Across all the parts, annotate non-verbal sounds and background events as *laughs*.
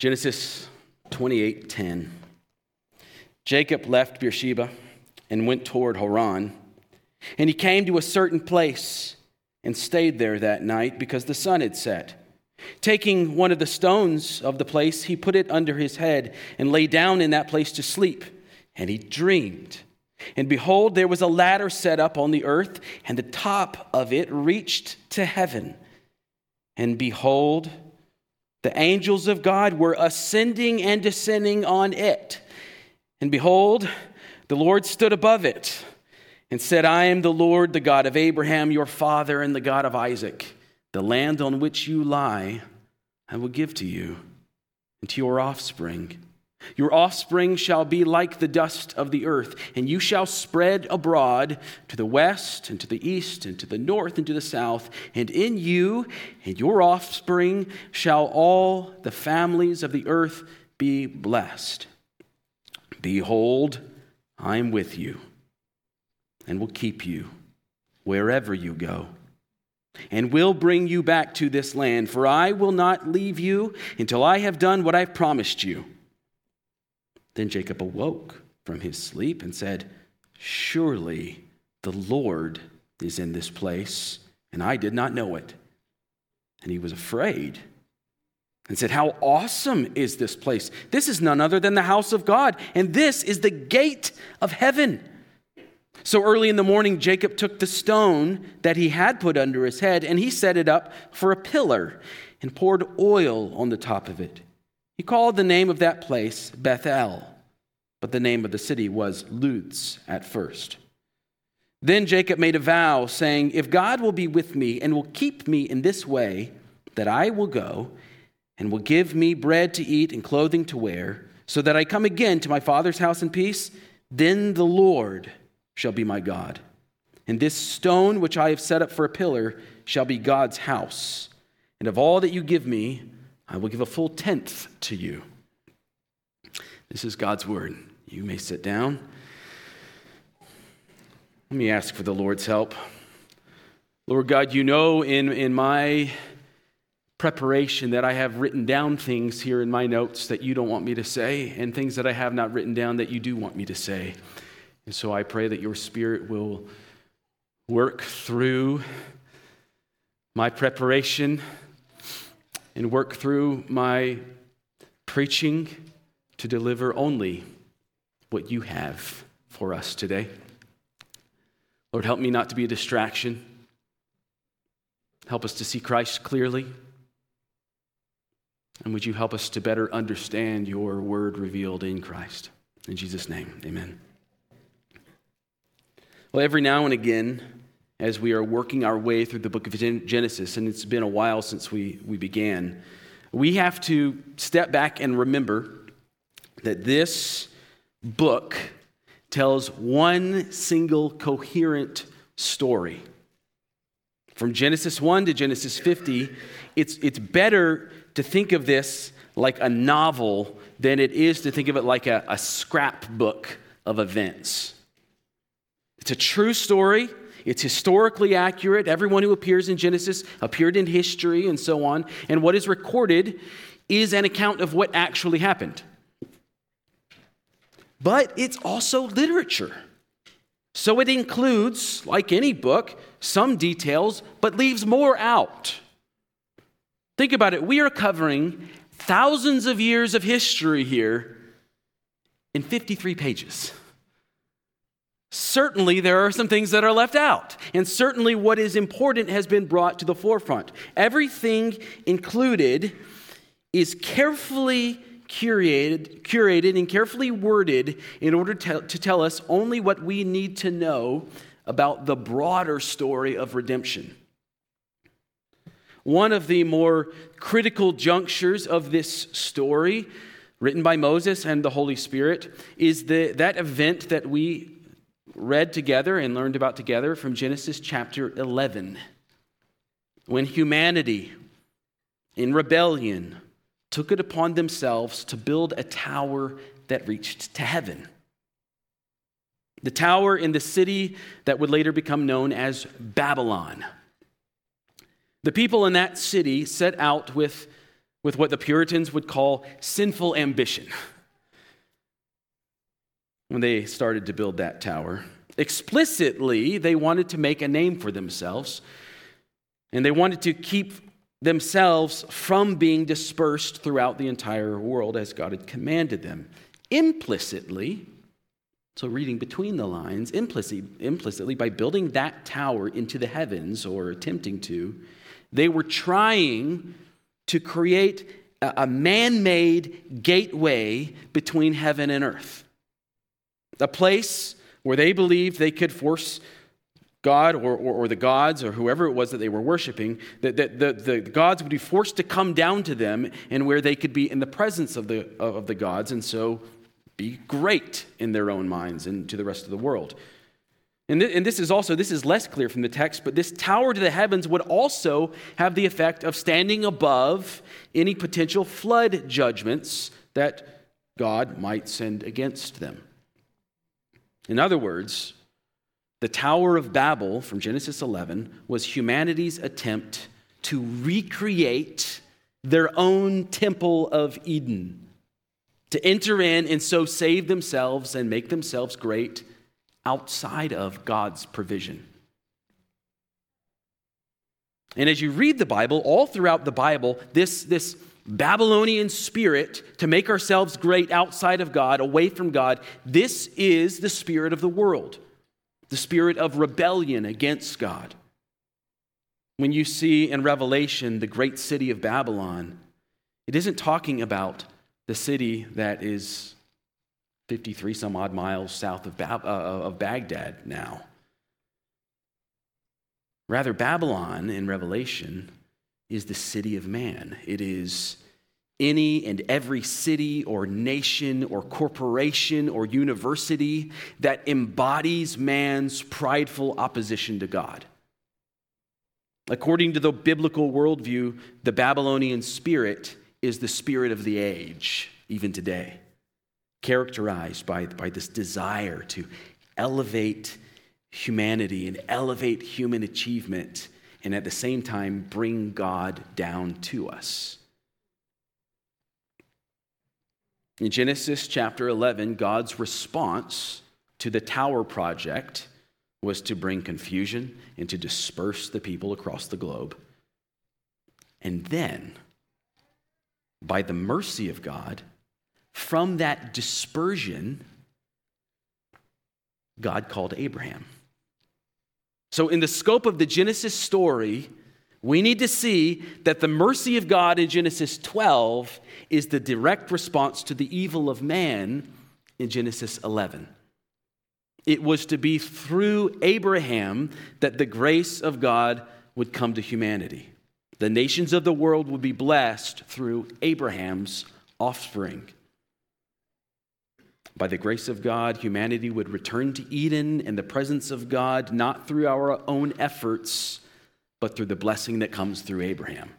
Genesis 28:10. Jacob left Beersheba and went toward Haran, and he came to a certain place and stayed there that night because the sun had set. Taking one of the stones of the place, he put it under his head and lay down in that place to sleep, and he dreamed. And behold, there was a ladder set up on the earth, and the top of it reached to heaven. And behold, the angels of God were ascending and descending on it. And behold, the Lord stood above it and said, I am the Lord, the God of Abraham, your father, and the God of Isaac. The land on which you lie, I will give to you and to your offspring. Your offspring shall be like the dust of the earth, and you shall spread abroad to the west and to the east and to the north and to the south. And in you and your offspring shall all the families of the earth be blessed. Behold, I am with you and will keep you wherever you go and will bring you back to this land, for I will not leave you until I have done what I've promised you. Then Jacob awoke from his sleep and said, Surely the Lord is in this place, and I did not know it. And he was afraid and said, How awesome is this place! This is none other than the house of God, and this is the gate of heaven. So early in the morning, Jacob took the stone that he had put under his head, and he set it up for a pillar and poured oil on the top of it. He called the name of that place Bethel, but the name of the city was Luz at first. Then Jacob made a vow, saying, If God will be with me and will keep me in this way, that I will go and will give me bread to eat and clothing to wear, so that I come again to my father's house in peace, then the Lord shall be my God. And this stone which I have set up for a pillar shall be God's house. And of all that you give me, I will give a full tenth to you. This is God's word. You may sit down. Let me ask for the Lord's help. Lord God, you know in, in my preparation that I have written down things here in my notes that you don't want me to say, and things that I have not written down that you do want me to say. And so I pray that your Spirit will work through my preparation and work through my preaching to deliver only what you have for us today. Lord, help me not to be a distraction. Help us to see Christ clearly. And would you help us to better understand your word revealed in Christ? In Jesus' name, amen. Well, every now and again, as we are working our way through the book of Genesis, and it's been a while since we, we began, we have to step back and remember that this book tells one single coherent story. From Genesis 1 to Genesis 50, it's, it's better to think of this like a novel than it is to think of it like a, a scrapbook of events. It's a true story. It's historically accurate. Everyone who appears in Genesis appeared in history and so on. And what is recorded is an account of what actually happened. But it's also literature. So it includes, like any book, some details, but leaves more out. Think about it. We are covering thousands of years of history here in 53 pages. Certainly, there are some things that are left out, and certainly what is important has been brought to the forefront. Everything included is carefully curated, curated and carefully worded in order to, to tell us only what we need to know about the broader story of redemption. One of the more critical junctures of this story, written by Moses and the Holy Spirit, is the, that event that we read together and learned about together from Genesis chapter 11. When humanity, in rebellion, took it upon themselves to build a tower that reached to heaven. The tower in the city that would later become known as Babylon. The people in that city set out with with what the Puritans would call sinful ambition when they started to build that tower. Explicitly, they wanted to make a name for themselves, and they wanted to keep themselves from being dispersed throughout the entire world as God had commanded them. Implicitly, so reading between the lines, implicitly, implicitly, by building that tower into the heavens or attempting to, they were trying to create a man made gateway between heaven and earth a place where they believed they could force God or, or, or, the gods or whoever it was that they were worshiping, that, that the, the gods would be forced to come down to them and where they could be in the presence of the, of the gods and so be great in their own minds and to the rest of the world. And, th- and this is also, this is less clear from the text, but this tower to the heavens would also have the effect of standing above any potential flood judgments that God might send against them. In other words, the Tower of Babel from Genesis 11 was humanity's attempt to recreate their own temple of Eden, to enter in and so save themselves and make themselves great outside of God's provision. And as you read the Bible, all throughout the Bible, this, this Babylonian spirit to make ourselves great outside of God, away from God, this is the spirit of the world, the spirit of rebellion against God. When you see in Revelation the great city of Babylon, it isn't talking about the city that is 53 some odd miles south of, uh, of Baghdad now. Rather, Babylon in Revelation is the city of man. It is any and every city or nation or corporation or university that embodies man's prideful opposition to God. According to the biblical worldview, the Babylonian spirit is the spirit of the age, even today, characterized by, by this desire to elevate humanity and elevate human achievement and at the same time bring God down to us. In Genesis chapter 11, God's response to the tower project was to bring confusion and to disperse the people across the globe. And then, by the mercy of God, from that dispersion, God called Abraham. So, in the scope of the Genesis story, we need to see that the mercy of God in Genesis 12 is the direct response to the evil of man in Genesis 11. It was to be through Abraham that the grace of God would come to humanity. The nations of the world would be blessed through Abraham's offspring. By the grace of God, humanity would return to Eden in the presence of God, not through our own efforts, but through the blessing that comes through Abraham.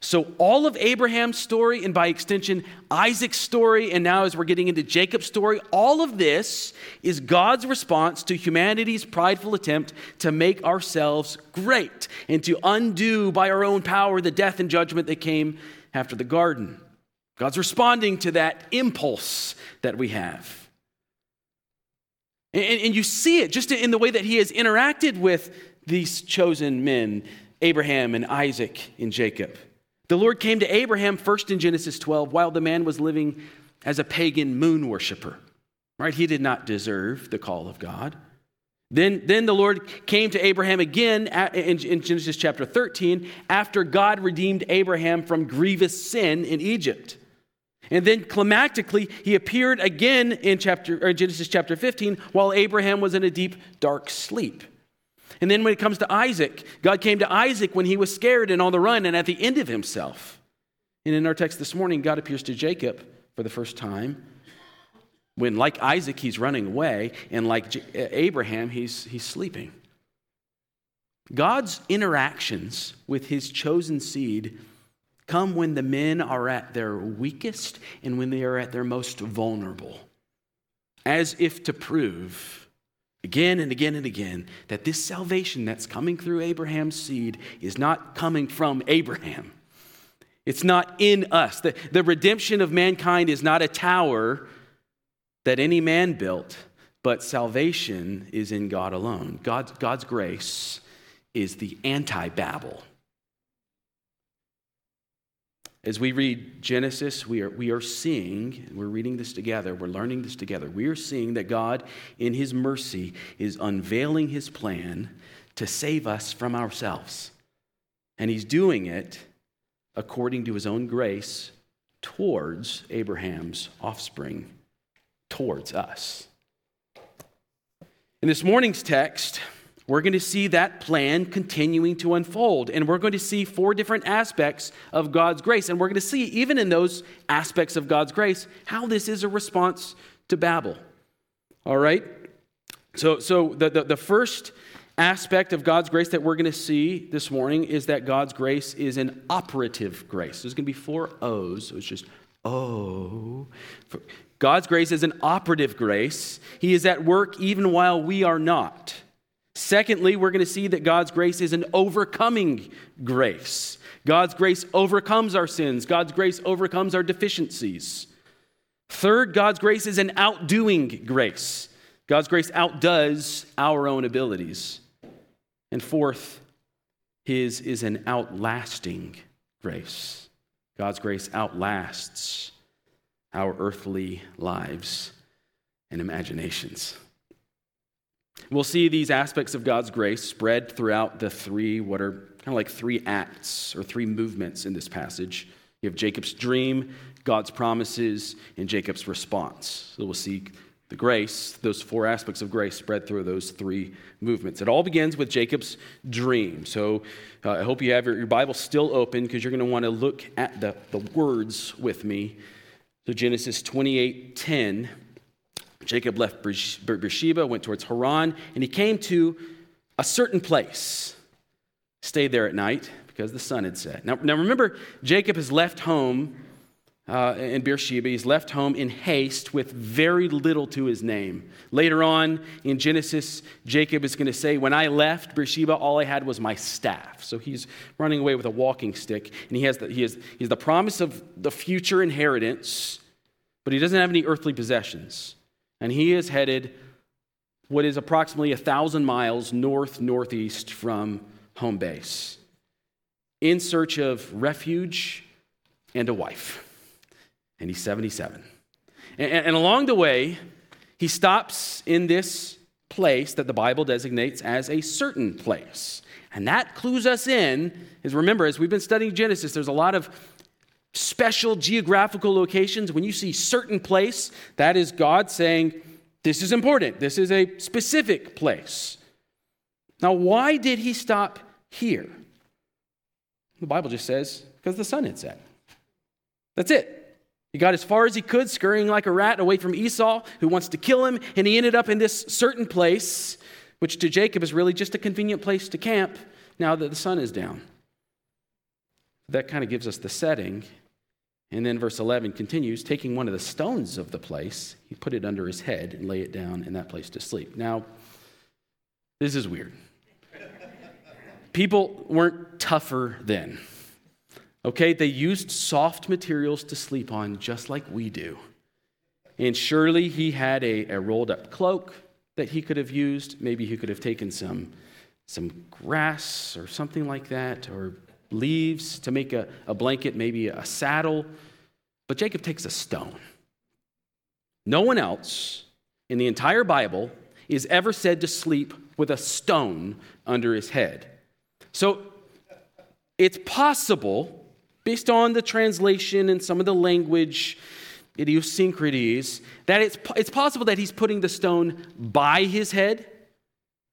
So, all of Abraham's story, and by extension, Isaac's story, and now as we're getting into Jacob's story, all of this is God's response to humanity's prideful attempt to make ourselves great and to undo by our own power the death and judgment that came after the garden. God's responding to that impulse that we have. And, and, you see it just in the way that he has interacted with these chosen men, Abraham and Isaac and Jacob. The Lord came to Abraham first in Genesis 12 while the man was living as a pagan moon worshiper. Right? He did not deserve the call of God. Then, then the Lord came to Abraham again in, in Genesis chapter 13 after God redeemed Abraham from grievous sin in Egypt. And then climactically, he appeared again in chapter, Genesis chapter 15 while Abraham was in a deep, dark sleep. And then when it comes to Isaac, God came to Isaac when he was scared and on the run and at the end of himself. And in our text this morning, God appears to Jacob for the first time when, like Isaac, he's running away, and like uh, Abraham, he's, he's sleeping. God's interactions with his chosen seed come when the men are at their weakest and when they are at their most vulnerable, as if to prove again and again and again that this salvation that's coming through Abraham's seed is not coming from Abraham, It's not in us. The, the redemption of mankind is not a tower that any man built, but salvation is in God alone. God's, God's grace is the anti Babel. As we read Genesis, we are, we are seeing, we're reading this together, we're learning this together. We are seeing that God, in His mercy, is unveiling His plan to save us from ourselves. And He's doing it according to His own grace towards Abraham's offspring, towards us. In this morning's text, we're going to see that plan continuing to unfold. And we're going to see four different aspects of God's grace. And we're going to see, even in those aspects of God's grace, how this is a response to Babel. All right? So, so the, the, the first aspect of God's grace that we're going to see this morning is that God's grace is an operative grace. There's going to be four O's. So it's just O. God's grace is an operative grace. He is at work even while we are not. Secondly, we're going to see that God's grace is an overcoming grace. God's grace overcomes our sins, God's grace overcomes our deficiencies. Third, God's grace is an outdoing grace. God's grace outdoes our own abilities. And fourth, His is an outlasting grace. God's grace outlasts our earthly lives and imaginations. We'll see these aspects of God's grace spread throughout the three, what are kind of like three acts or three movements in this passage. You have Jacob's dream, God's promises, and Jacob's response. So we'll see the grace, those four aspects of grace spread through those three movements. It all begins with Jacob's dream. So uh, I hope you have your, your Bible still open because you're going to want to look at the, the words with me. So Genesis 28 10 Jacob left Beersheba, went towards Haran, and he came to a certain place. Stayed there at night because the sun had set. Now, now remember, Jacob has left home uh, in Beersheba. He's left home in haste with very little to his name. Later on in Genesis, Jacob is going to say, When I left Beersheba, all I had was my staff. So he's running away with a walking stick, and he has the, he has, he has the promise of the future inheritance, but he doesn't have any earthly possessions and he is headed what is approximately a thousand miles north northeast from home base in search of refuge and a wife. And he's 77. And, and along the way, he stops in this place that the Bible designates as a certain place. And that clues us in, is remember, as we've been studying Genesis, there's a lot of special geographical locations. When you see certain place, that is God saying, This is important. This is a specific place. Now, why did he stop here? The Bible just says, because the sun had set. That's it. He got as far as he could, scurrying like a rat away from Esau, who wants to kill him, and he ended up in this certain place, which to Jacob is really just a convenient place to camp now that the sun is down. That kind of gives us the setting. And then verse 11 continues taking one of the stones of the place, he put it under his head and lay it down in that place to sleep. Now, this is weird. People weren't tougher then. Okay, they used soft materials to sleep on just like we do. And surely he had a, a rolled up cloak that he could have used. Maybe he could have taken some, some grass or something like that, or leaves to make a, a blanket, maybe a saddle. But Jacob takes a stone. No one else in the entire Bible is ever said to sleep with a stone under his head. So it's possible, based on the translation and some of the language idiosyncrasies, that it's, it's possible that he's putting the stone by his head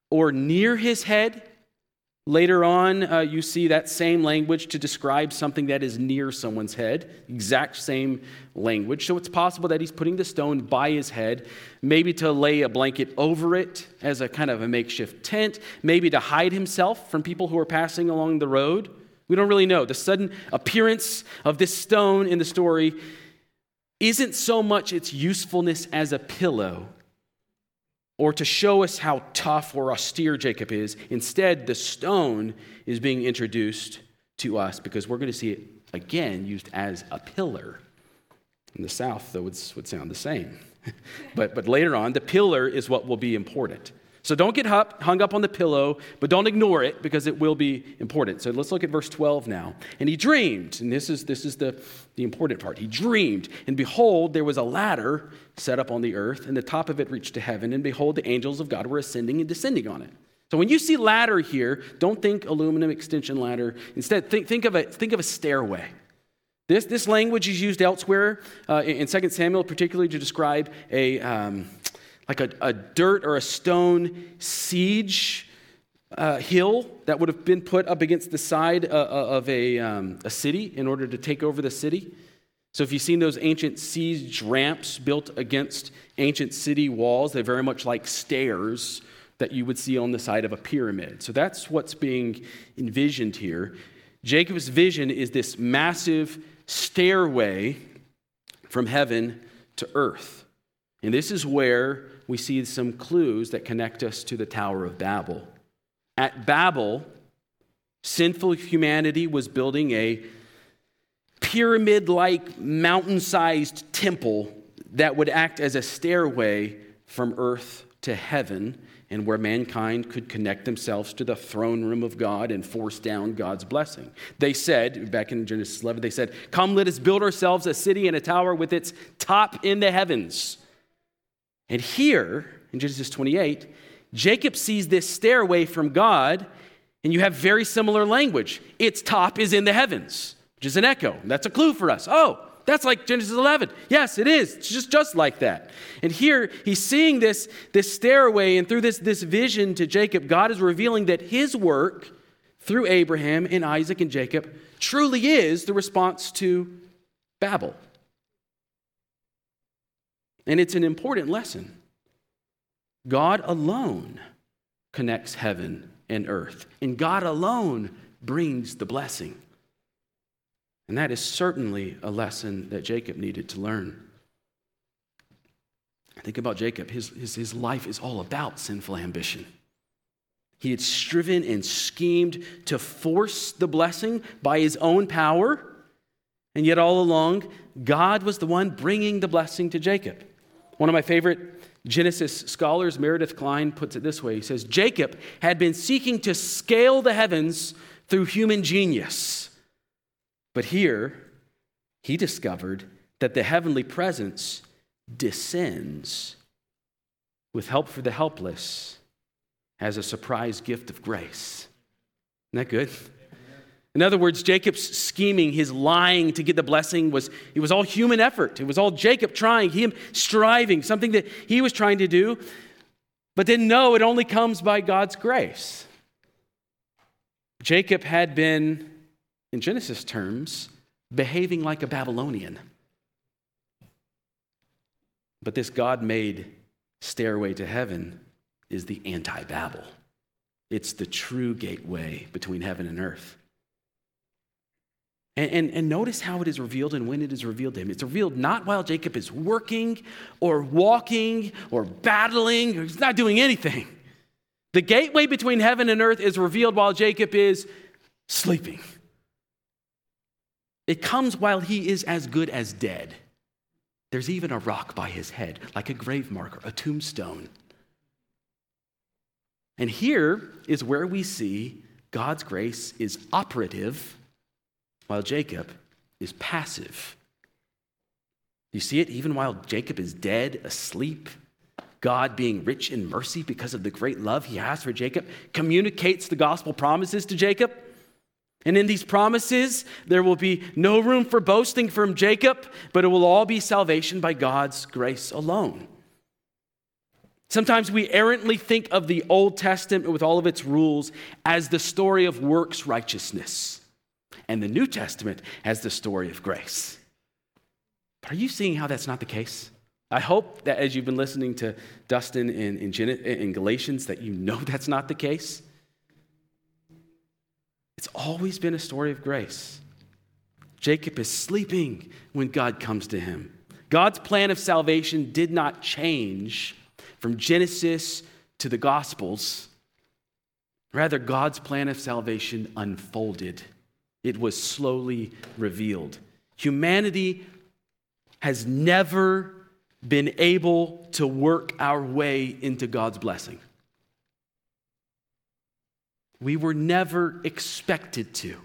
or near his head Later on, uh, you see that same language to describe something that is near someone's head, exact same language. So it's possible that he's putting the stone by his head, maybe to lay a blanket over it as a kind of a makeshift tent, maybe to hide himself from people who are passing along the road. We don't really know. The sudden appearance of this stone in the story isn't so much its usefulness as a pillow or to show us how tough or austere Jacob is. Instead, the stone is being introduced to us because we're going to see it again used as a pillar. In the South, though, it would sound the same. *laughs* but, but later on, the pillar is what will be important. So don't get hung up on the pillow, but don't ignore it because it will be important. So let's look at verse 12 now. And he dreamed, and this is, this is the, the important part. He dreamed, and behold, there was a ladder set up on the earth, and the top of it reached to heaven, and behold, the angels of God were ascending and descending on it. So when you see ladder here, don't think aluminum extension ladder. Instead, think, think, of, a, think of a stairway. This, this language is used elsewhere uh, in 2 Samuel, particularly to describe a, um, like a, a dirt or a stone siege uh, hill that would have been put up against the side uh, uh, of a, um, a city in order to take over the city. So, if you've seen those ancient siege ramps built against ancient city walls, they're very much like stairs that you would see on the side of a pyramid. So, that's what's being envisioned here. Jacob's vision is this massive stairway from heaven to earth. And this is where we see some clues that connect us to the Tower of Babel. At Babel, sinful humanity was building a pyramid like, mountain sized temple that would act as a stairway from earth to heaven and where mankind could connect themselves to the throne room of God and force down God's blessing. They said, back in Genesis 11, they said, Come, let us build ourselves a city and a tower with its top in the heavens and here in Genesis 28, Jacob sees this stairway from God, and you have very similar language. Its top is in the heavens, which is an echo. That's a clue for us. Oh, that's like Genesis 11. Yes, it is. It's just, just like that. And here he's seeing this, this stairway, and through this, this vision to Jacob, God is revealing that his work through Abraham and Isaac and Jacob truly is the response to Babel. And it's an important lesson. God alone connects heaven and earth, and God alone brings the blessing. And that is certainly a lesson that Jacob needed to learn. Think about Jacob. His, his, his life is all about sinful ambition. He had striven and schemed to force the blessing by his own power, and yet all along, God was the one bringing the blessing to Jacob. One of my favorite Genesis scholars, Meredith Kline, puts it this way He says, Jacob had been seeking to scale the heavens through human genius. But here, he discovered that the heavenly presence descends with help for the helpless as a surprise gift of grace. Isn't that good? In other words, Jacob's scheming, his lying to get the blessing was it was all human effort. It was all Jacob trying, him striving, something that he was trying to do. But then no, it only comes by God's grace. Jacob had been in Genesis terms behaving like a Babylonian. But this God-made stairway to heaven is the anti-Babel. It's the true gateway between heaven and earth. And, and, and, notice how it is revealed and when it is revealed to him. It's revealed not while Jacob is working or walking or battling, or he's not doing anything. The gateway between heaven and earth is revealed while Jacob is sleeping. It comes while he is as good as dead. There's even a rock by his head, like a grave marker, a tombstone. And here is where we see God's grace is operative while Jacob is passive. You see it even while Jacob is dead, asleep. God, being rich in mercy because of the great love he has for Jacob, communicates the gospel promises to Jacob. And in these promises, there will be no room for boasting from Jacob, but it will all be salvation by God's grace alone. Sometimes we errantly think of the Old Testament with all of its rules as the story of works righteousness and the New Testament as the story of grace. But are you seeing how that's not the case? I hope that as you've been listening to Dustin in, in, in Galatians, that you know *laughs* that's not the case. It's always been a story of grace. Jacob is sleeping when God comes to him. God's plan of salvation did not change from Genesis to the Gospels. Rather, God's plan of salvation unfolded it was slowly revealed. Humanity has never been able to work our way into God's blessing. We were never expected to.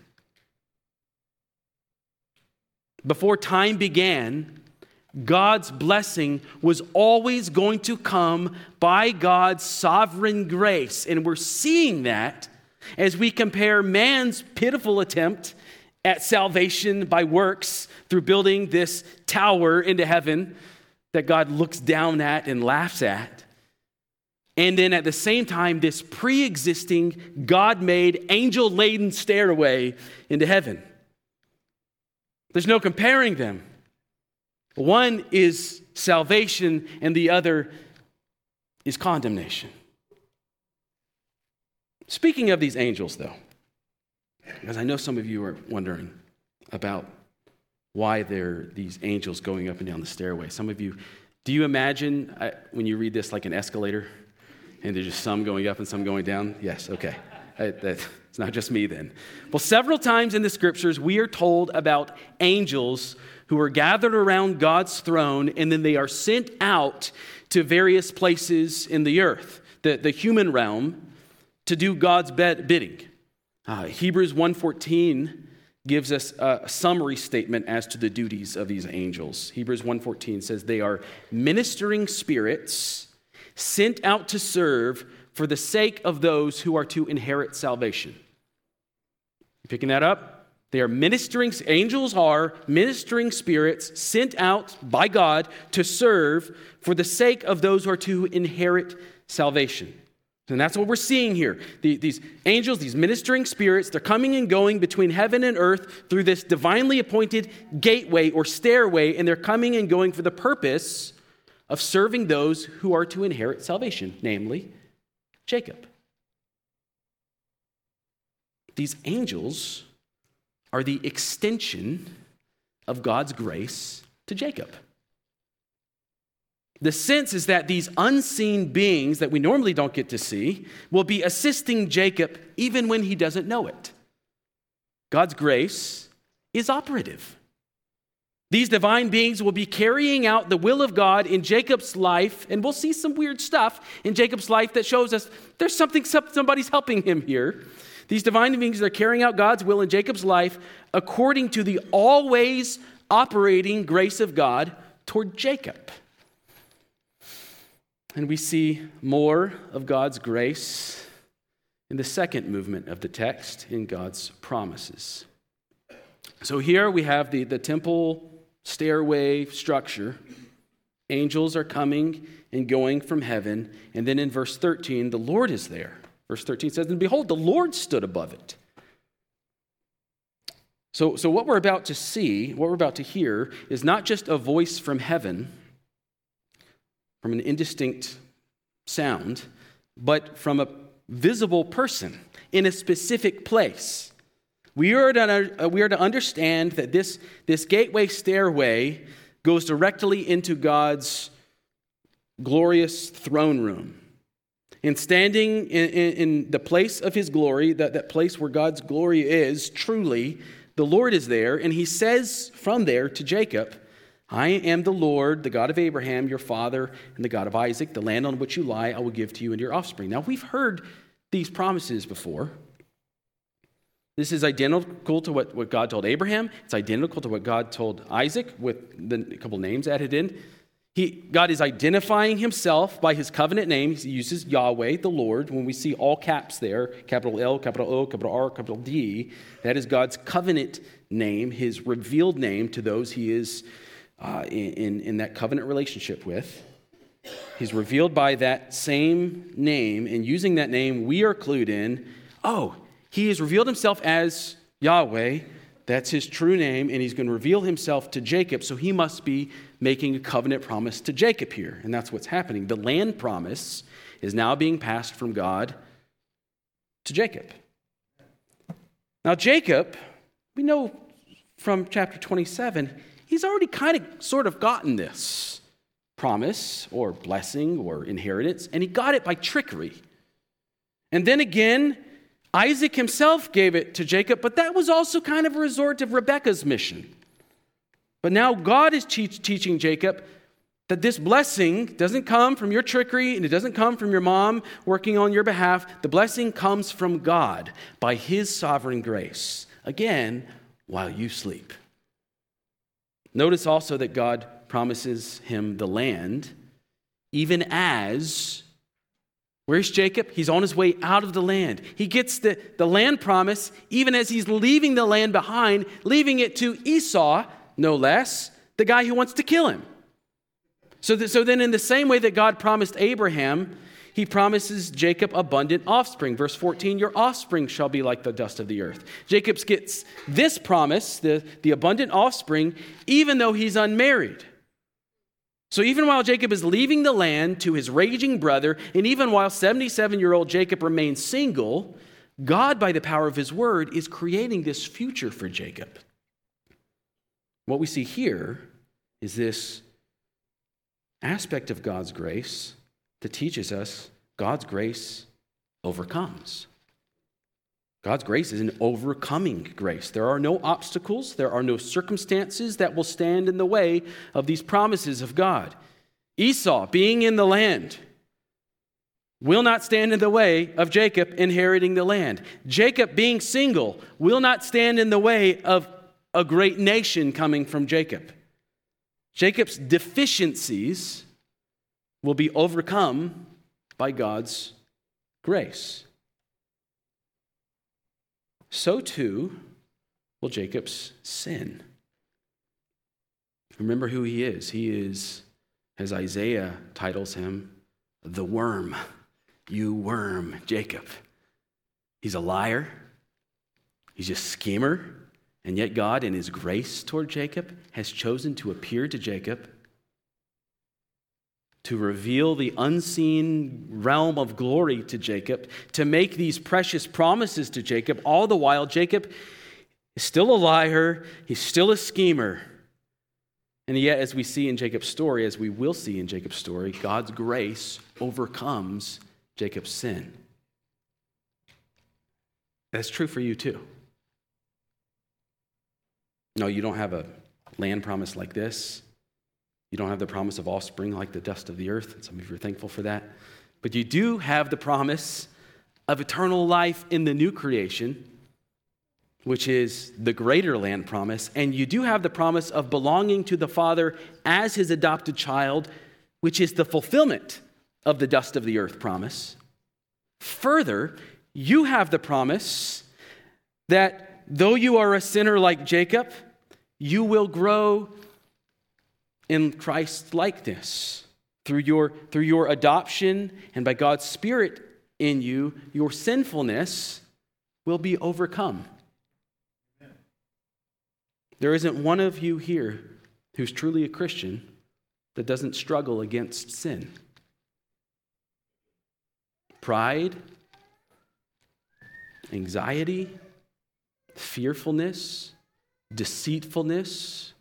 Before time began, God's blessing was always going to come by God's sovereign grace. And we're seeing that as we compare man's pitiful attempt at salvation by works through building this tower into heaven that God looks down at and laughs at. And then at the same time, this pre existing, God made, angel laden stairway into heaven. There's no comparing them. One is salvation, and the other is condemnation. Speaking of these angels, though, because I know some of you are wondering about why there are these angels going up and down the stairway. Some of you, do you imagine when you read this like an escalator and there's just some going up and some going down? Yes, okay. I, that, it's not just me then. Well, several times in the scriptures, we are told about angels who are gathered around God's throne and then they are sent out to various places in the earth, the, the human realm, to do God's bidding. Uh, Hebrews 1.14 gives us a summary statement as to the duties of these angels. Hebrews 1:14 says they are ministering spirits sent out to serve for the sake of those who are to inherit salvation. You picking that up? They are ministering angels are ministering spirits sent out by God to serve for the sake of those who are to inherit salvation. And that's what we're seeing here. The, these angels, these ministering spirits, they're coming and going between heaven and earth through this divinely appointed gateway or stairway, and they're coming and going for the purpose of serving those who are to inherit salvation, namely Jacob. These angels are the extension of God's grace to Jacob. The sense is that these unseen beings that we normally don't get to see will be assisting Jacob even when he doesn't know it. God's grace is operative. These divine beings will be carrying out the will of God in Jacob's life, and we'll see some weird stuff in Jacob's life that shows us there's something, somebody's helping him here. These divine beings are carrying out God's will in Jacob's life according to the always operating grace of God toward Jacob. And we see more of God's grace in the second movement of the text in God's promises. So here we have the, the temple stairway structure. Angels are coming and going from heaven. And then in verse 13, the Lord is there. Verse 13 says, And behold, the Lord stood above it. So, so what we're about to see, what we're about to hear, is not just a voice from heaven from an indistinct sound, but from a visible person in a specific place. We are to, uh, we are to understand that this, this gateway stairway goes directly into God's glorious throne room. And standing in, in, in, the place of his glory, that, that place where God's glory is, truly, the Lord is there, and he says from there to Jacob, I am the Lord, the God of Abraham, your father, and the God of Isaac. The land on which you lie, I will give to you and your offspring. Now, we've heard these promises before. This is identical to what, what God told Abraham. It's identical to what God told Isaac with the, a couple names added in. He, God is identifying himself by his covenant name. He uses Yahweh, the Lord. When we see all caps there, capital L, capital O, capital R, capital D, that is God's covenant name, his revealed name to those he is uh, in, in that covenant relationship with. He's revealed by that same name, and using that name, we are clued in oh, he has revealed himself as Yahweh. That's his true name, and he's going to reveal himself to Jacob, so he must be making a covenant promise to Jacob here. And that's what's happening. The land promise is now being passed from God to Jacob. Now, Jacob, we know from chapter 27, he's already kind of sort of gotten this promise or blessing or inheritance, and he got it by trickery. And then again, Isaac himself gave it to Jacob, but that was also kind of a resort of Rebekah's mission. But now God is teach, teaching Jacob that this blessing doesn't come from your trickery and it doesn't come from your mom working on your behalf. The blessing comes from God by his sovereign grace. Again, while you sleep. Notice also that God promises him the land, even as Where's Jacob? He's on his way out of the land. He gets the, the land promise even as he's leaving the land behind, leaving it to Esau, no less, the guy who wants to kill him. So, that, so then, in the same way that God promised Abraham, he promises Jacob abundant offspring. Verse 14, your offspring shall be like the dust of the earth. Jacob gets this promise, the, the abundant offspring, even though he's unmarried. So even while Jacob is leaving the land to his raging brother, and even while 77 year old Jacob remains single, God, by the power of his word, is creating this future for Jacob. What we see here is this aspect of God's grace that teaches us God's grace overcomes. God's grace is an overcoming grace. There are no obstacles, there are no circumstances that will stand in the way of these promises of God. Esau, being in the land, will not stand in the way of Jacob inheriting the land. Jacob, being single, will not stand in the way of a great nation coming from Jacob. Jacob's deficiencies will be overcome by God's grace so too will Jacob's sin. Remember who he is. He is, as Isaiah titles him, the worm. You worm, Jacob. He's a liar. He's a schemer. And yet, God, in his grace toward Jacob, has chosen to appear to Jacob to reveal the unseen realm of glory to Jacob, to make these precious promises to Jacob, all the while Jacob is still a liar, he's still a schemer. And yet, as we see in Jacob's story, as we will see in Jacob's story, God's grace overcomes Jacob's sin. That's true for you too. No, you don't have a land promise like this. You don't have the promise of offspring like the dust of the earth. Some of you are thankful for that. But you do have the promise of eternal life in the new creation, which is the greater land promise. And you do have the promise of belonging to the Father as his adopted child, which is the fulfillment of the dust of the earth promise. Further, you have the promise that though you are a sinner like Jacob, you will grow in Christ's likeness. Through your, through your adoption and by God's Spirit in you, your sinfulness will be overcome. There isn't one of you here who's truly a Christian that doesn't struggle against sin. Pride, anxiety, fearfulness, deceitfulness,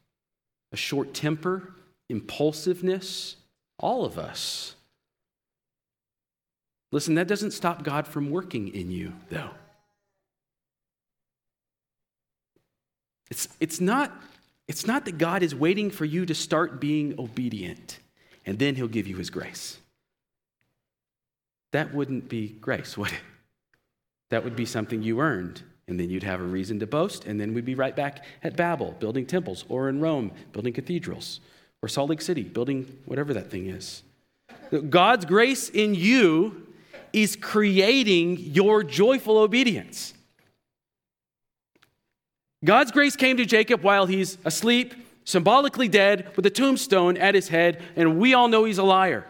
a short temper, impulsiveness, all of us. Listen, that doesn't stop God from working in you, though. It's, it's, not, it's not that God is waiting for you to start being obedient and then he'll give you his grace. That wouldn't be grace, *laughs* would it? That would be something you earned. And then you'd have a reason to boast, and then we'd be right back at Babel, building temples, or in Rome, building cathedrals or Salt Lake City, building whatever that thing is. God's grace in you is creating your joyful obedience. God's grace came to Jacob while he's asleep, symbolically dead, with a tombstone at his head, and we all know he's a liar.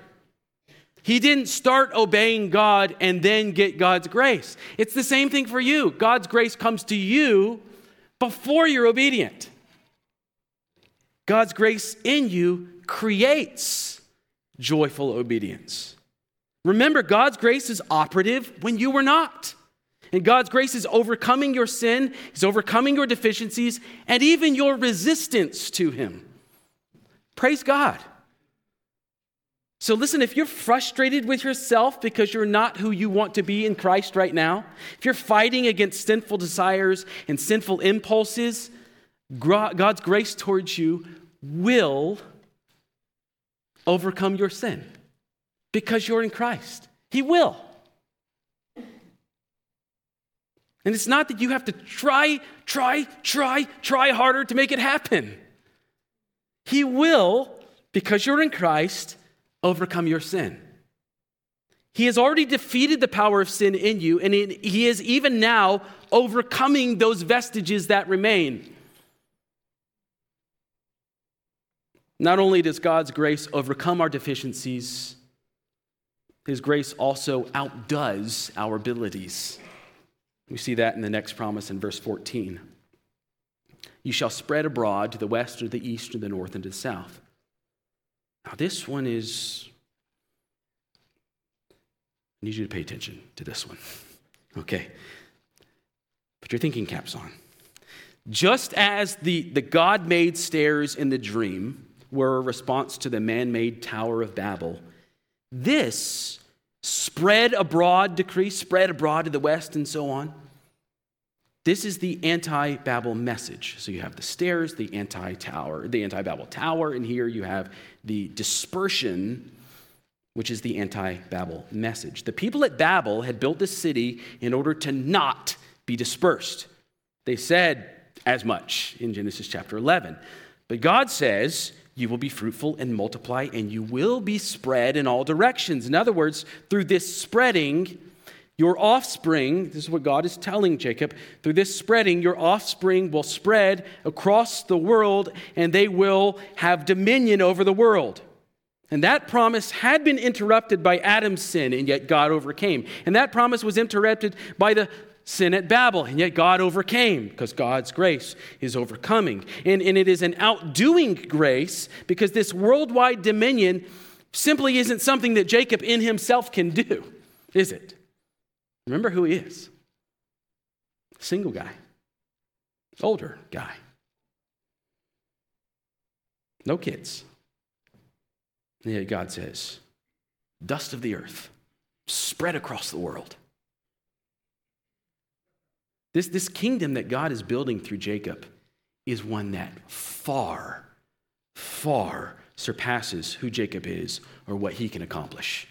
He didn't start obeying God and then get God's grace. It's the same thing for you. God's grace comes to you before you're obedient. God's grace in you creates joyful obedience. Remember, God's grace is operative when you were not. And God's grace is overcoming your sin, He's overcoming your deficiencies, and even your resistance to Him. Praise God. So, listen, if you're frustrated with yourself because you're not who you want to be in Christ right now, if you're fighting against sinful desires and sinful impulses, God's grace towards you will overcome your sin because you're in Christ. He will. And it's not that you have to try, try, try, try harder to make it happen. He will, because you're in Christ, overcome your sin. He has already defeated the power of sin in you, and he is even now overcoming those vestiges that remain. Not only does God's grace overcome our deficiencies, His grace also outdoes our abilities. We see that in the next promise in verse 14. You shall spread abroad to the west, or the east, or the north, and to the south. Now, this one is, I need you to pay attention to this one. *laughs* Okay. Put your thinking caps on. Just as the, the God made stairs in the dream were a response to the man made Tower of Babel, this spread abroad decree, spread abroad to the west, and so on. This is the anti Babel message. So you have the stairs, the anti tower, the anti Babel tower, and here you have the dispersion, which is the anti Babel message. The people at Babel had built this city in order to not be dispersed. They said as much in Genesis chapter 11. But God says, you will be fruitful and multiply, and you will be spread in all directions. In other words, through this spreading, your offspring, this is what God is telling Jacob, through this spreading, your offspring will spread across the world and they will have dominion over the world. And that promise had been interrupted by Adam's sin, and yet God overcame. And that promise was interrupted by the sin at Babel, and yet God overcame because God's grace is overcoming. And, and it is an outdoing grace because this worldwide dominion simply isn't something that Jacob in himself can do, is it? Remember who he is single guy, older guy, no kids. And yet God says, dust of the earth, spread across the world. This, this kingdom that God is building through Jacob is one that far, far surpasses who Jacob is or what he can accomplish.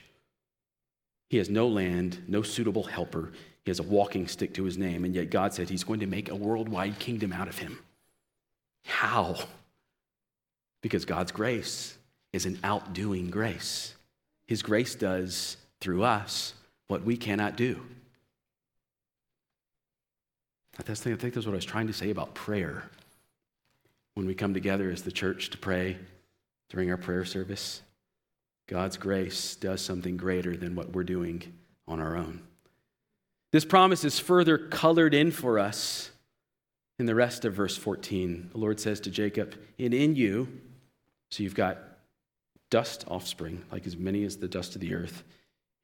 He has no land, no suitable helper. He has a walking stick to his name, and yet God said he's going to make a worldwide kingdom out of him. How? Because God's grace is an outdoing grace. His grace does through us what we cannot do. I think that's what I was trying to say about prayer. When we come together as the church to pray during our prayer service, God's grace does something greater than what we're doing on our own. This promise is further colored in for us in the rest of verse 14. The Lord says to Jacob, And in you, so you've got dust offspring, like as many as the dust of the earth,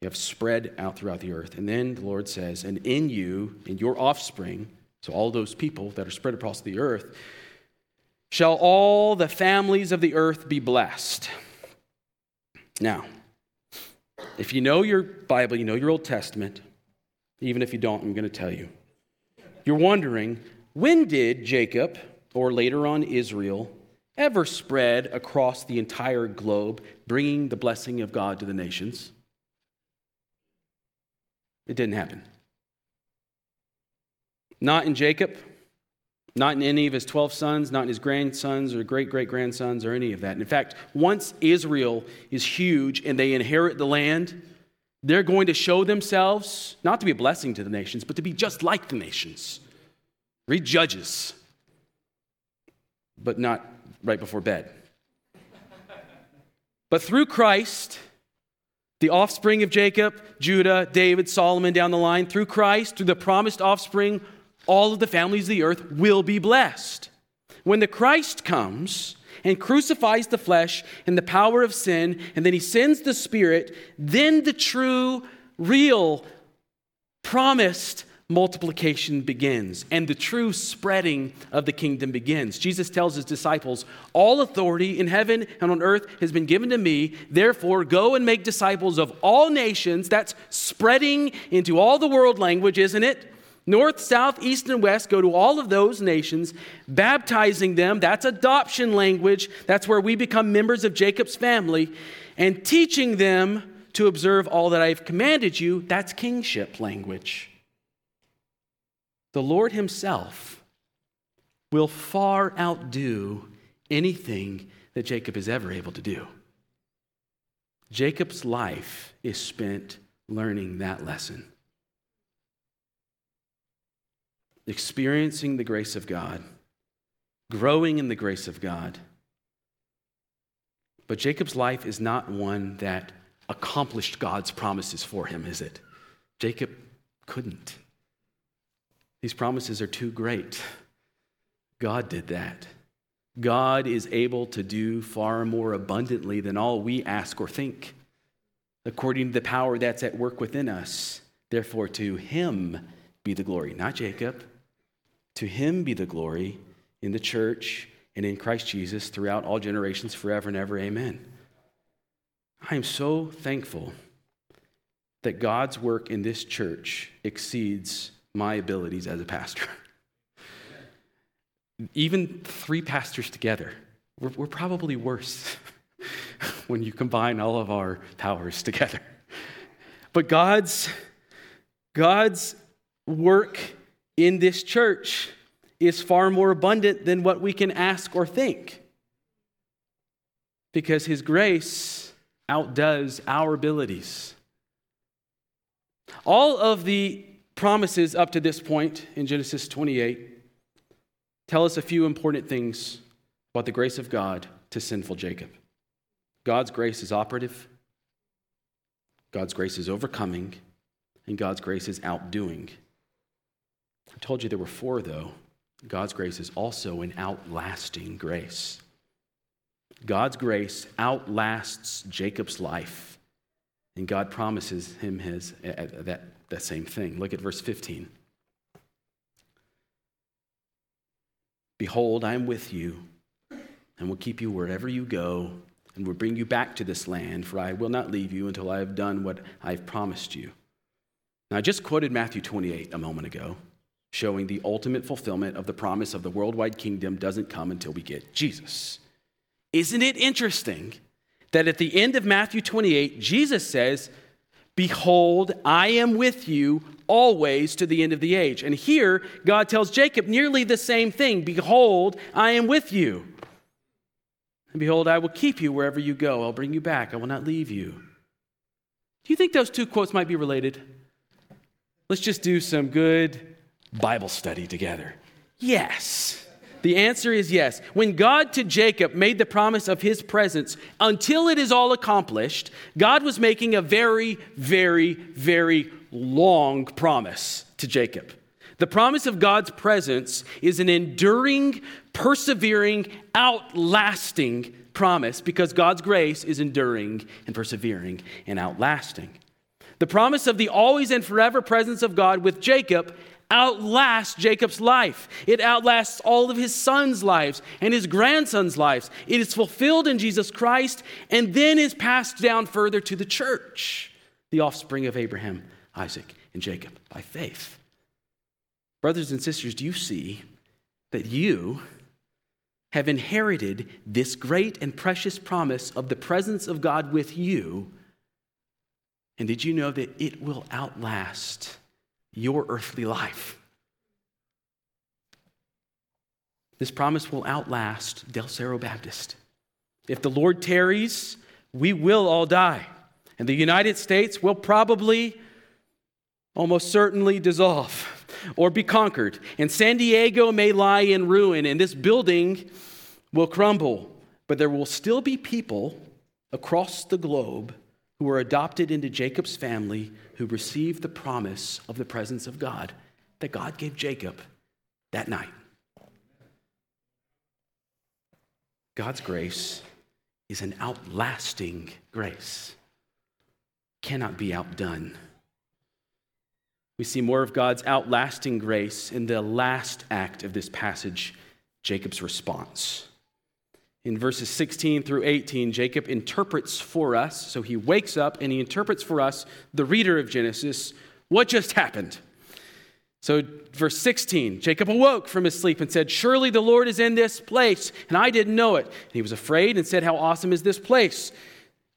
you have spread out throughout the earth. And then the Lord says, And in you, in your offspring, so all those people that are spread across the earth, shall all the families of the earth be blessed. Now, if you know your Bible, you know your Old Testament, even if you don't, I'm going to tell you. You're wondering, when did Jacob, or later on Israel, ever spread across the entire globe, bringing the blessing of God to the nations? It didn't happen. Not in Jacob, not in any of his 12 sons, not in his grandsons or great great grandsons or any of that. In fact, once Israel is huge and they inherit the land, they're going to show themselves not to be a blessing to the nations, but to be just like the nations. Read Judges, but not right before bed. But through Christ, the offspring of Jacob, Judah, David, Solomon down the line, through Christ, through the promised offspring all of the families of the earth will be blessed. When the Christ comes and crucifies the flesh and the power of sin, and then he sends the Spirit, then the true, real, promised multiplication begins and the true spreading of the kingdom begins. Jesus tells his disciples, All authority in heaven and on earth has been given to me. Therefore, go and make disciples of all nations. That's spreading into all the world language, isn't it? North, south, east, and west, go to all of those nations, baptizing them. That's adoption language. That's where we become members of Jacob's family. And teaching them to observe all that I've commanded you. That's kingship language the Lord Himself will far outdo anything that Jacob is ever able to do. Jacob's life is spent learning that lesson, experiencing the grace of God, growing in the grace of God. But Jacob's life is not one that accomplished God's promises for him, is it? Jacob couldn't. These promises are too great. God did that. God is able to do far more abundantly than all we ask or think, according to the power that's at work within us. Therefore, to him be the glory, not Jacob. To him be the glory in the church and in Christ Jesus throughout all generations, forever and ever. Amen. I am so thankful that God's work in this church exceeds my abilities as a pastor. Even three pastors together, we're, we're probably worse *laughs* when you combine all of our powers together. But God's, God's work in this church is far more abundant than what we can ask or think. Because His grace outdoes our abilities. All of the promises up to this point in Genesis 28 tell us a few important things about the grace of God to sinful Jacob. God's grace is operative, God's grace is overcoming, and God's grace is outdoing. I told you there were four, though. God's grace is also an outlasting grace. God's grace outlasts Jacob's life, and God promises him his, that that same thing. Look at verse 15. Behold, I am with you and will keep you wherever you go and will bring you back to this land, for I will not leave you until I have done what I've promised you. Now, I just quoted Matthew 28 a moment ago, showing the ultimate fulfillment of the promise of the worldwide kingdom doesn't come until we get Jesus. Isn't it interesting that at the end of Matthew 28, Jesus says, Behold, I am with you always to the end of the age. And here, God tells Jacob nearly the same thing Behold, I am with you. And behold, I will keep you wherever you go. I'll bring you back. I will not leave you. Do you think those two quotes might be related? Let's just do some good Bible study together. Yes. The answer is yes. When God to Jacob made the promise of his presence, until it is all accomplished, God was making a very, very, very long promise to Jacob. The promise of God's presence is an enduring, persevering, outlasting promise because God's grace is enduring and persevering and outlasting. The promise of the always and forever presence of God with Jacob outlasts Jacob's life. It outlasts all of his sons' lives and his grandsons' lives. It is fulfilled in Jesus Christ and then is passed down further to the church, the offspring of Abraham, Isaac, and Jacob by faith. Brothers and sisters, do you see that you have inherited this great and precious promise of the presence of God with you? And did you know that it will outlast your earthly life. This promise will outlast Del Cerro Baptist. If the Lord tarries, we will all die. And the United States will probably, almost certainly, dissolve or be conquered. And San Diego may lie in ruin, and this building will crumble. But there will still be people across the globe who were adopted into Jacob's family who received the promise of the presence of God that God gave Jacob that night. God's grace is an outlasting grace, cannot be outdone. we see more of God's outlasting grace in the last act of this passage, Jacob's response. In verses 16 through 18, Jacob interprets for us. So he wakes up and he interprets for us, the reader of Genesis, what just happened. So, verse 16 Jacob awoke from his sleep and said, Surely the Lord is in this place, and I didn't know it. And he was afraid and said, How awesome is this place!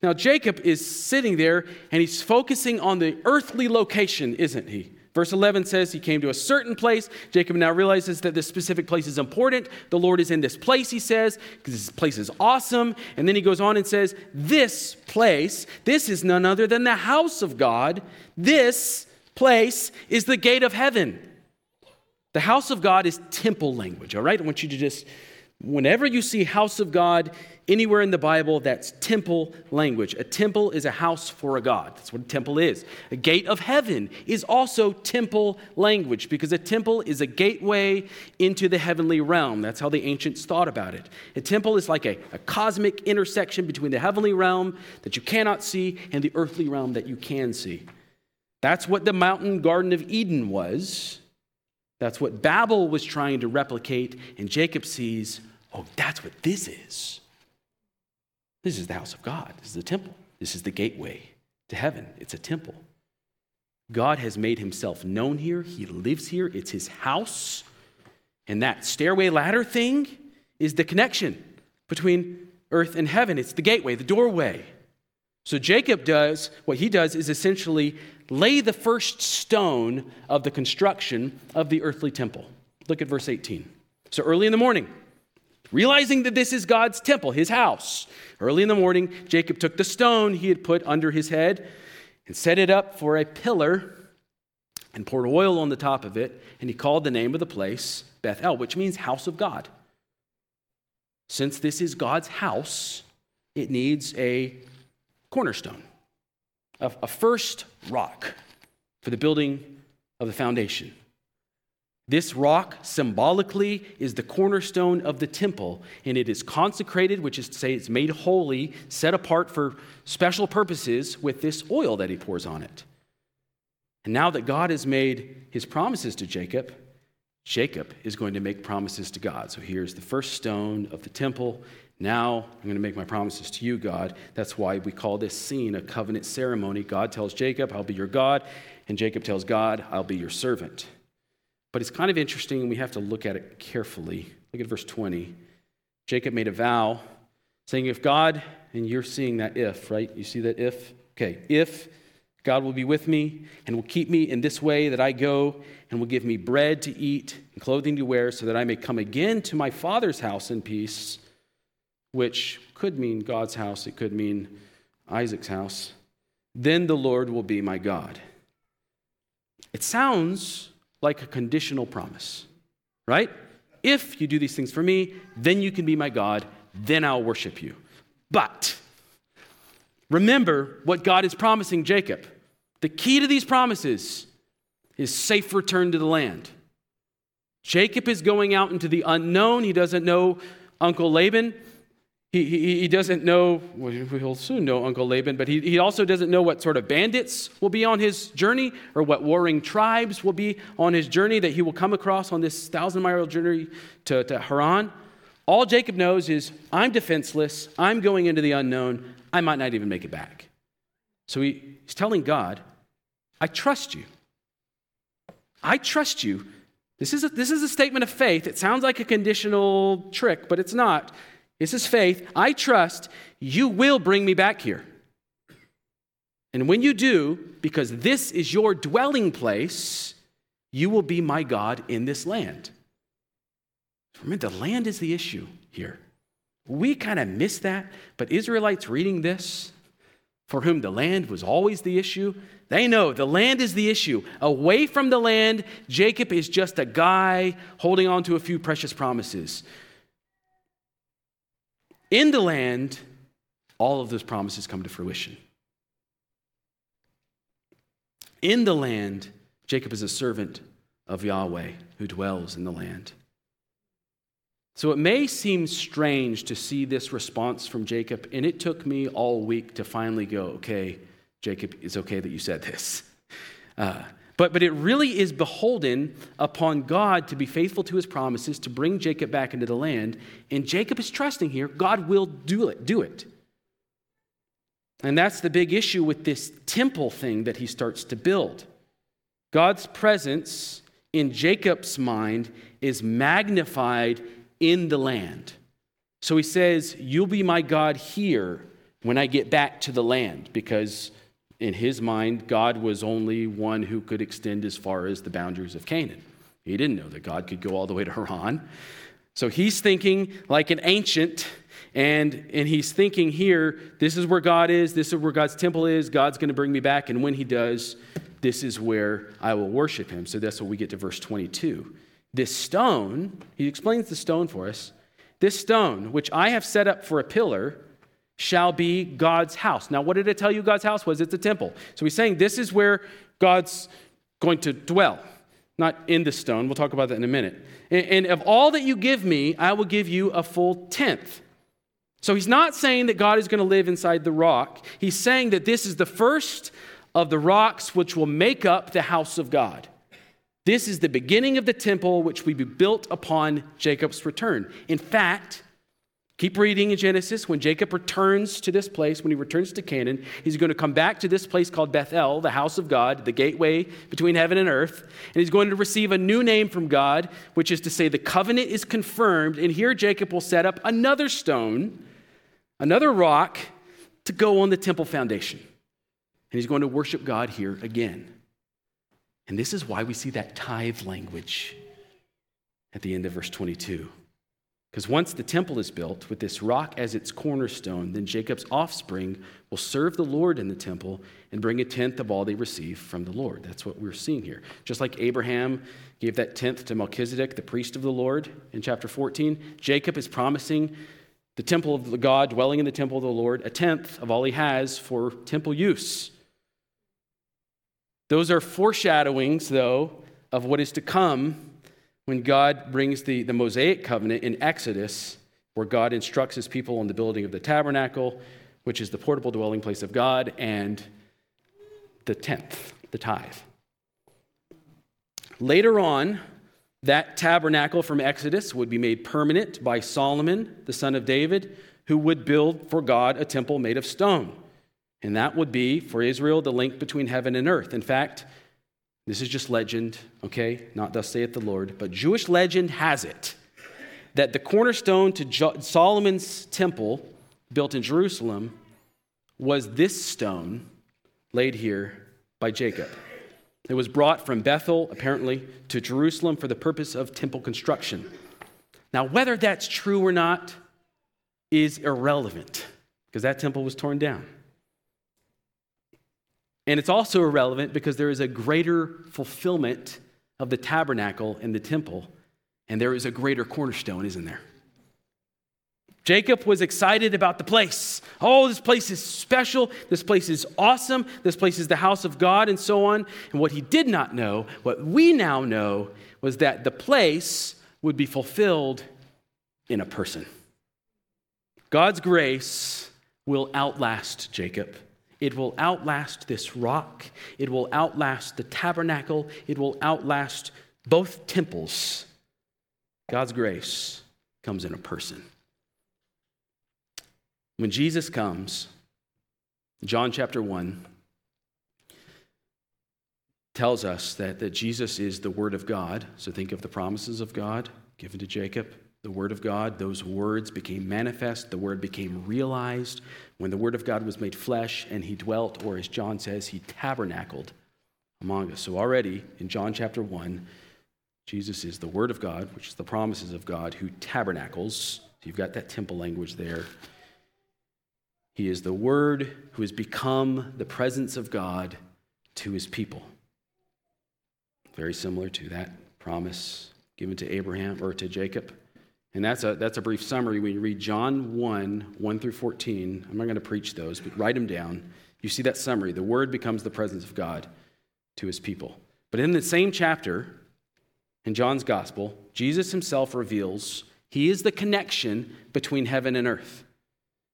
Now, Jacob is sitting there and he's focusing on the earthly location, isn't he? Verse 11 says he came to a certain place. Jacob now realizes that this specific place is important. The Lord is in this place, he says, because this place is awesome. And then he goes on and says, This place, this is none other than the house of God. This place is the gate of heaven. The house of God is temple language, all right? I want you to just, whenever you see house of God, Anywhere in the Bible, that's temple language. A temple is a house for a God. That's what a temple is. A gate of heaven is also temple language because a temple is a gateway into the heavenly realm. That's how the ancients thought about it. A temple is like a, a cosmic intersection between the heavenly realm that you cannot see and the earthly realm that you can see. That's what the mountain Garden of Eden was. That's what Babel was trying to replicate. And Jacob sees, oh, that's what this is. This is the house of God. This is the temple. This is the gateway to heaven. It's a temple. God has made himself known here. He lives here. It's his house. And that stairway ladder thing is the connection between earth and heaven. It's the gateway, the doorway. So Jacob does, what he does is essentially lay the first stone of the construction of the earthly temple. Look at verse 18. So early in the morning, realizing that this is God's temple, his house. Early in the morning, Jacob took the stone he had put under his head and set it up for a pillar and poured oil on the top of it, and he called the name of the place Bethel, which means house of God. Since this is God's house, it needs a cornerstone, a, first rock for the building of the foundation. This rock symbolically is the cornerstone of the temple, and it is consecrated, which is to say, it's made holy, set apart for special purposes with this oil that he pours on it. And now that God has made his promises to Jacob, Jacob is going to make promises to God. So here's the first stone of the temple. Now I'm going to make my promises to you, God. That's why we call this scene a covenant ceremony. God tells Jacob, I'll be your God, and Jacob tells God, I'll be your servant. But it's kind of interesting, and we have to look at it carefully. Look at verse 20. Jacob made a vow saying, If God, and you're seeing that if, right? You see that if? Okay, if God will be with me and will keep me in this way that I go and will give me bread to eat and clothing to wear so that I may come again to my father's house in peace, which could mean God's house, it could mean Isaac's house, then the Lord will be my God. It sounds like a conditional promise, right? If you do these things for me, then you can be my God, then I'll worship you. But remember what God is promising Jacob. The key to these promises is safe return to the land. Jacob is going out into the unknown. He doesn't know Uncle Laban. He, he, he, doesn't know, well, he'll soon know Uncle Laban, but he, he also doesn't know what sort of bandits will be on his journey or what warring tribes will be on his journey that he will come across on this thousand mile journey to, to Haran. All Jacob knows is, I'm defenseless, I'm going into the unknown, I might not even make it back. So he, he's telling God, I trust you. I trust you. This is, a, this is a statement of faith. It sounds like a conditional trick, but it's not. This is faith. I trust you will bring me back here. And when you do, because this is your dwelling place, you will be my God in this land. Remember, the land is the issue here. We kind of miss that, but Israelites reading this, for whom the land was always the issue, they know the land is the issue. Away from the land, Jacob is just a guy holding on to a few precious promises. In the land, all of those promises come to fruition. In the land, Jacob is a servant of Yahweh who dwells in the land. So it may seem strange to see this response from Jacob, and it took me all week to finally go, okay, Jacob, it's okay that you said this. Uh, But, but it really is beholden upon God to be faithful to his promises, to bring Jacob back into the land. And Jacob is trusting here, God will do it. Do it. And that's the big issue with this temple thing that he starts to build. God's presence in Jacob's mind is magnified in the land. So he says, You'll be my God here when I get back to the land, because in his mind, God was only one who could extend as far as the boundaries of Canaan. He didn't know that God could go all the way to Haran. So he's thinking like an ancient, and, and he's thinking here, this is where God is, this is where God's temple is, God's going to bring me back, and when he does, this is where I will worship him. So that's what we get to verse 22. This stone, he explains the stone for us. This stone, which I have set up for a pillar, shall be God's house. Now, what did it tell you God's house was? It's a temple. So he's saying this is where God's going to dwell, not in the stone. We'll talk about that in a minute. And of all that you give me, I will give you a full tenth. So he's not saying that God is going to live inside the rock. He's saying that this is the first of the rocks which will make up the house of God. This is the beginning of the temple which will be built upon Jacob's return. In fact, keep reading in Genesis. When Jacob returns to this place, when he returns to Canaan, he's going to come back to this place called Bethel, the house of God, the gateway between heaven and earth. And he's going to receive a new name from God, which is to say the covenant is confirmed. And here Jacob will set up another stone, another rock, to go on the temple foundation. And he's going to worship God here again. And this is why we see that tithe language at the end of verse 22. Because once the temple is built with this rock as its cornerstone, then Jacob's offspring will serve the Lord in the temple and bring a tenth of all they receive from the Lord. That's what we're seeing here. Just like Abraham gave that tenth to Melchizedek, the priest of the Lord, in chapter 14, Jacob is promising the temple of the God, dwelling in the temple of the Lord, a tenth of all he has for temple use. Those are foreshadowings, though, of what is to come when God brings the, the Mosaic covenant in Exodus, where God instructs his people on the building of the tabernacle, which is the portable dwelling place of God, and the tenth, the tithe. Later on, that tabernacle from Exodus would be made permanent by Solomon, the son of David, who would build for God a temple made of stone. And that would be for Israel the link between heaven and earth. In fact, this is just legend, okay? Not thus saith the Lord, but Jewish legend has it that the cornerstone to jo- Solomon's temple built in Jerusalem was this stone laid here by Jacob. It was brought from Bethel, apparently, to Jerusalem for the purpose of temple construction. Now, whether that's true or not is irrelevant because that temple was torn down. And it's also irrelevant because there is a greater fulfillment of the tabernacle and the temple, and there is a greater cornerstone, isn't there? Jacob was excited about the place. Oh, this place is special. This place is awesome. This place is the house of God, and so on. And what he did not know, what we now know, was that the place would be fulfilled in a person. God's grace will outlast Jacob. It will outlast this rock. It will outlast the tabernacle. It will outlast both temples. God's grace comes in a person. When Jesus comes, John chapter 1 tells us that, that Jesus is the Word of God. So think of the promises of God given to Jacob the Word of God, those words became manifest, the Word became realized. When the Word of God was made flesh and He dwelt, or as John says, He tabernacled among us. So already in John chapter 1, Jesus is the Word of God, which is the promises of God, who tabernacles. You've got that temple language there. He is the Word who has become the presence of God to His people. Very similar to that promise given to Abraham or to Jacob. And that's a, that's a brief summary. When you read John 1, 1 through 14, I'm not going to preach those, but write them down. You see that summary. The Word becomes the presence of God to his people. But in the same chapter, in John's Gospel, Jesus himself reveals he is the connection between heaven and earth.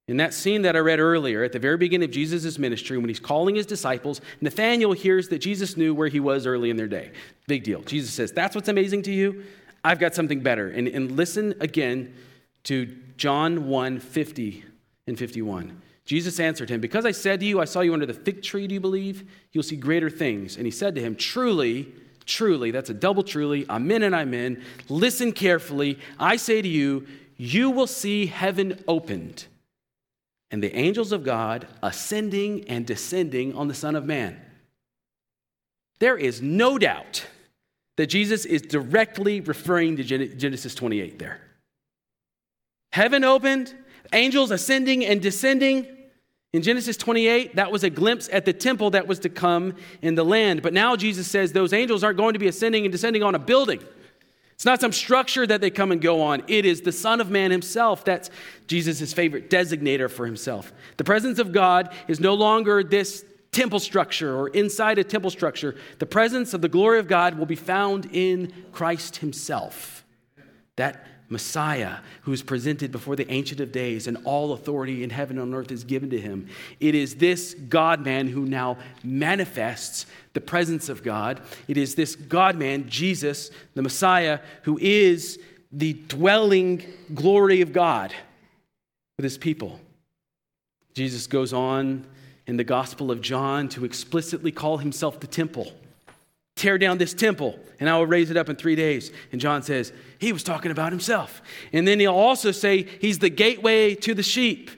In that scene that I read earlier, at the very beginning of Jesus' ministry, when he's calling his disciples, Nathanael hears that Jesus knew where he was early in their day. Big deal. Jesus says, That's what's amazing to you? I've got something better. And, and listen again to John 1 50 and 51. Jesus answered him, Because I said to you, I saw you under the fig tree, do you believe? You'll see greater things. And he said to him, Truly, truly, that's a double truly, amen and amen. Listen carefully. I say to you, you will see heaven opened and the angels of God ascending and descending on the Son of Man. There is no doubt that Jesus is directly referring to Genesis 28 there. Heaven opened, angels ascending and descending. In Genesis 28, that was a glimpse at the temple that was to come in the land. But now Jesus says those angels aren't going to be ascending and descending on a building. It's not some structure that they come and go on. It is the Son of Man himself. That's Jesus' favorite designator for himself. The presence of God is no longer this temple structure or inside a temple structure. The presence of the glory of God will be found in Christ himself. That Messiah who is presented before the Ancient of Days, and all authority in heaven and on earth is given to him. It is this God man who now manifests the presence of God. It is this God man, Jesus, the Messiah, who is the dwelling glory of God with his people. Jesus goes on in the Gospel of John to explicitly call himself the temple tear down this temple and I will raise it up in three days. And John says, he was talking about himself. And then he'll also say, he's the gateway to the sheep,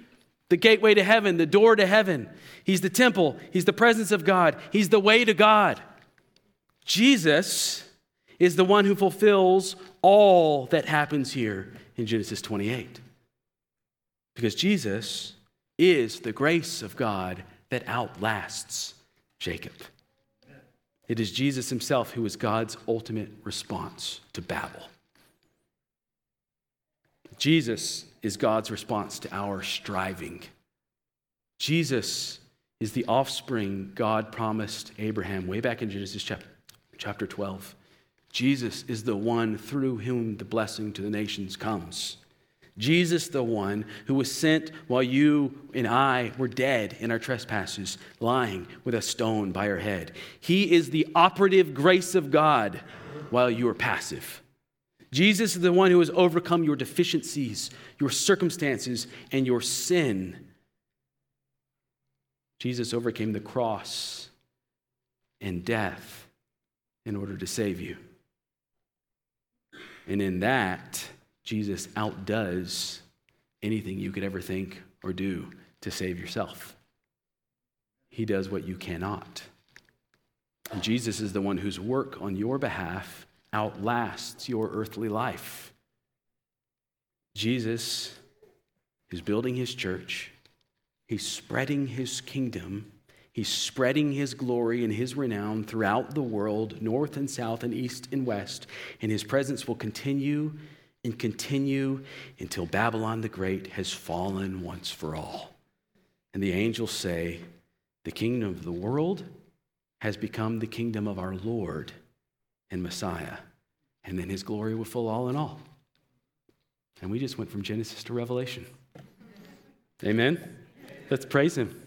the gateway to heaven, the door to heaven. He's the temple, he's the presence of God, he's the way to God. Jesus is the one who fulfills all that happens here in Genesis 28. Because Jesus is the grace of God that outlasts Jacob. It is Jesus himself who is God's ultimate response to Babel. Jesus is God's response to our striving. Jesus is the offspring God promised Abraham way back in Genesis chapter, chapter 12. Jesus is the one through whom the blessing to the nations comes. Jesus, the one who was sent while you and I were dead in our trespasses, lying with a stone by our head. He is the operative grace of God while you are passive. Jesus is the one who has overcome your deficiencies, your circumstances, and your sin. Jesus overcame the cross and death in order to save you. And in that, Jesus outdoes anything you could ever think or do to save yourself. He does what you cannot. And Jesus is the one whose work on your behalf outlasts your earthly life. Jesus is building his church, he's spreading his kingdom He's spreading his glory and his renown throughout the world, north and south and east and west, and his presence will continue and continue until Babylon the Great has fallen once for all. And the angels say, The kingdom of the world has become the kingdom of our Lord and Messiah. And then his glory will fill all in all. And we just went from Genesis to Revelation. Amen? Let's praise him.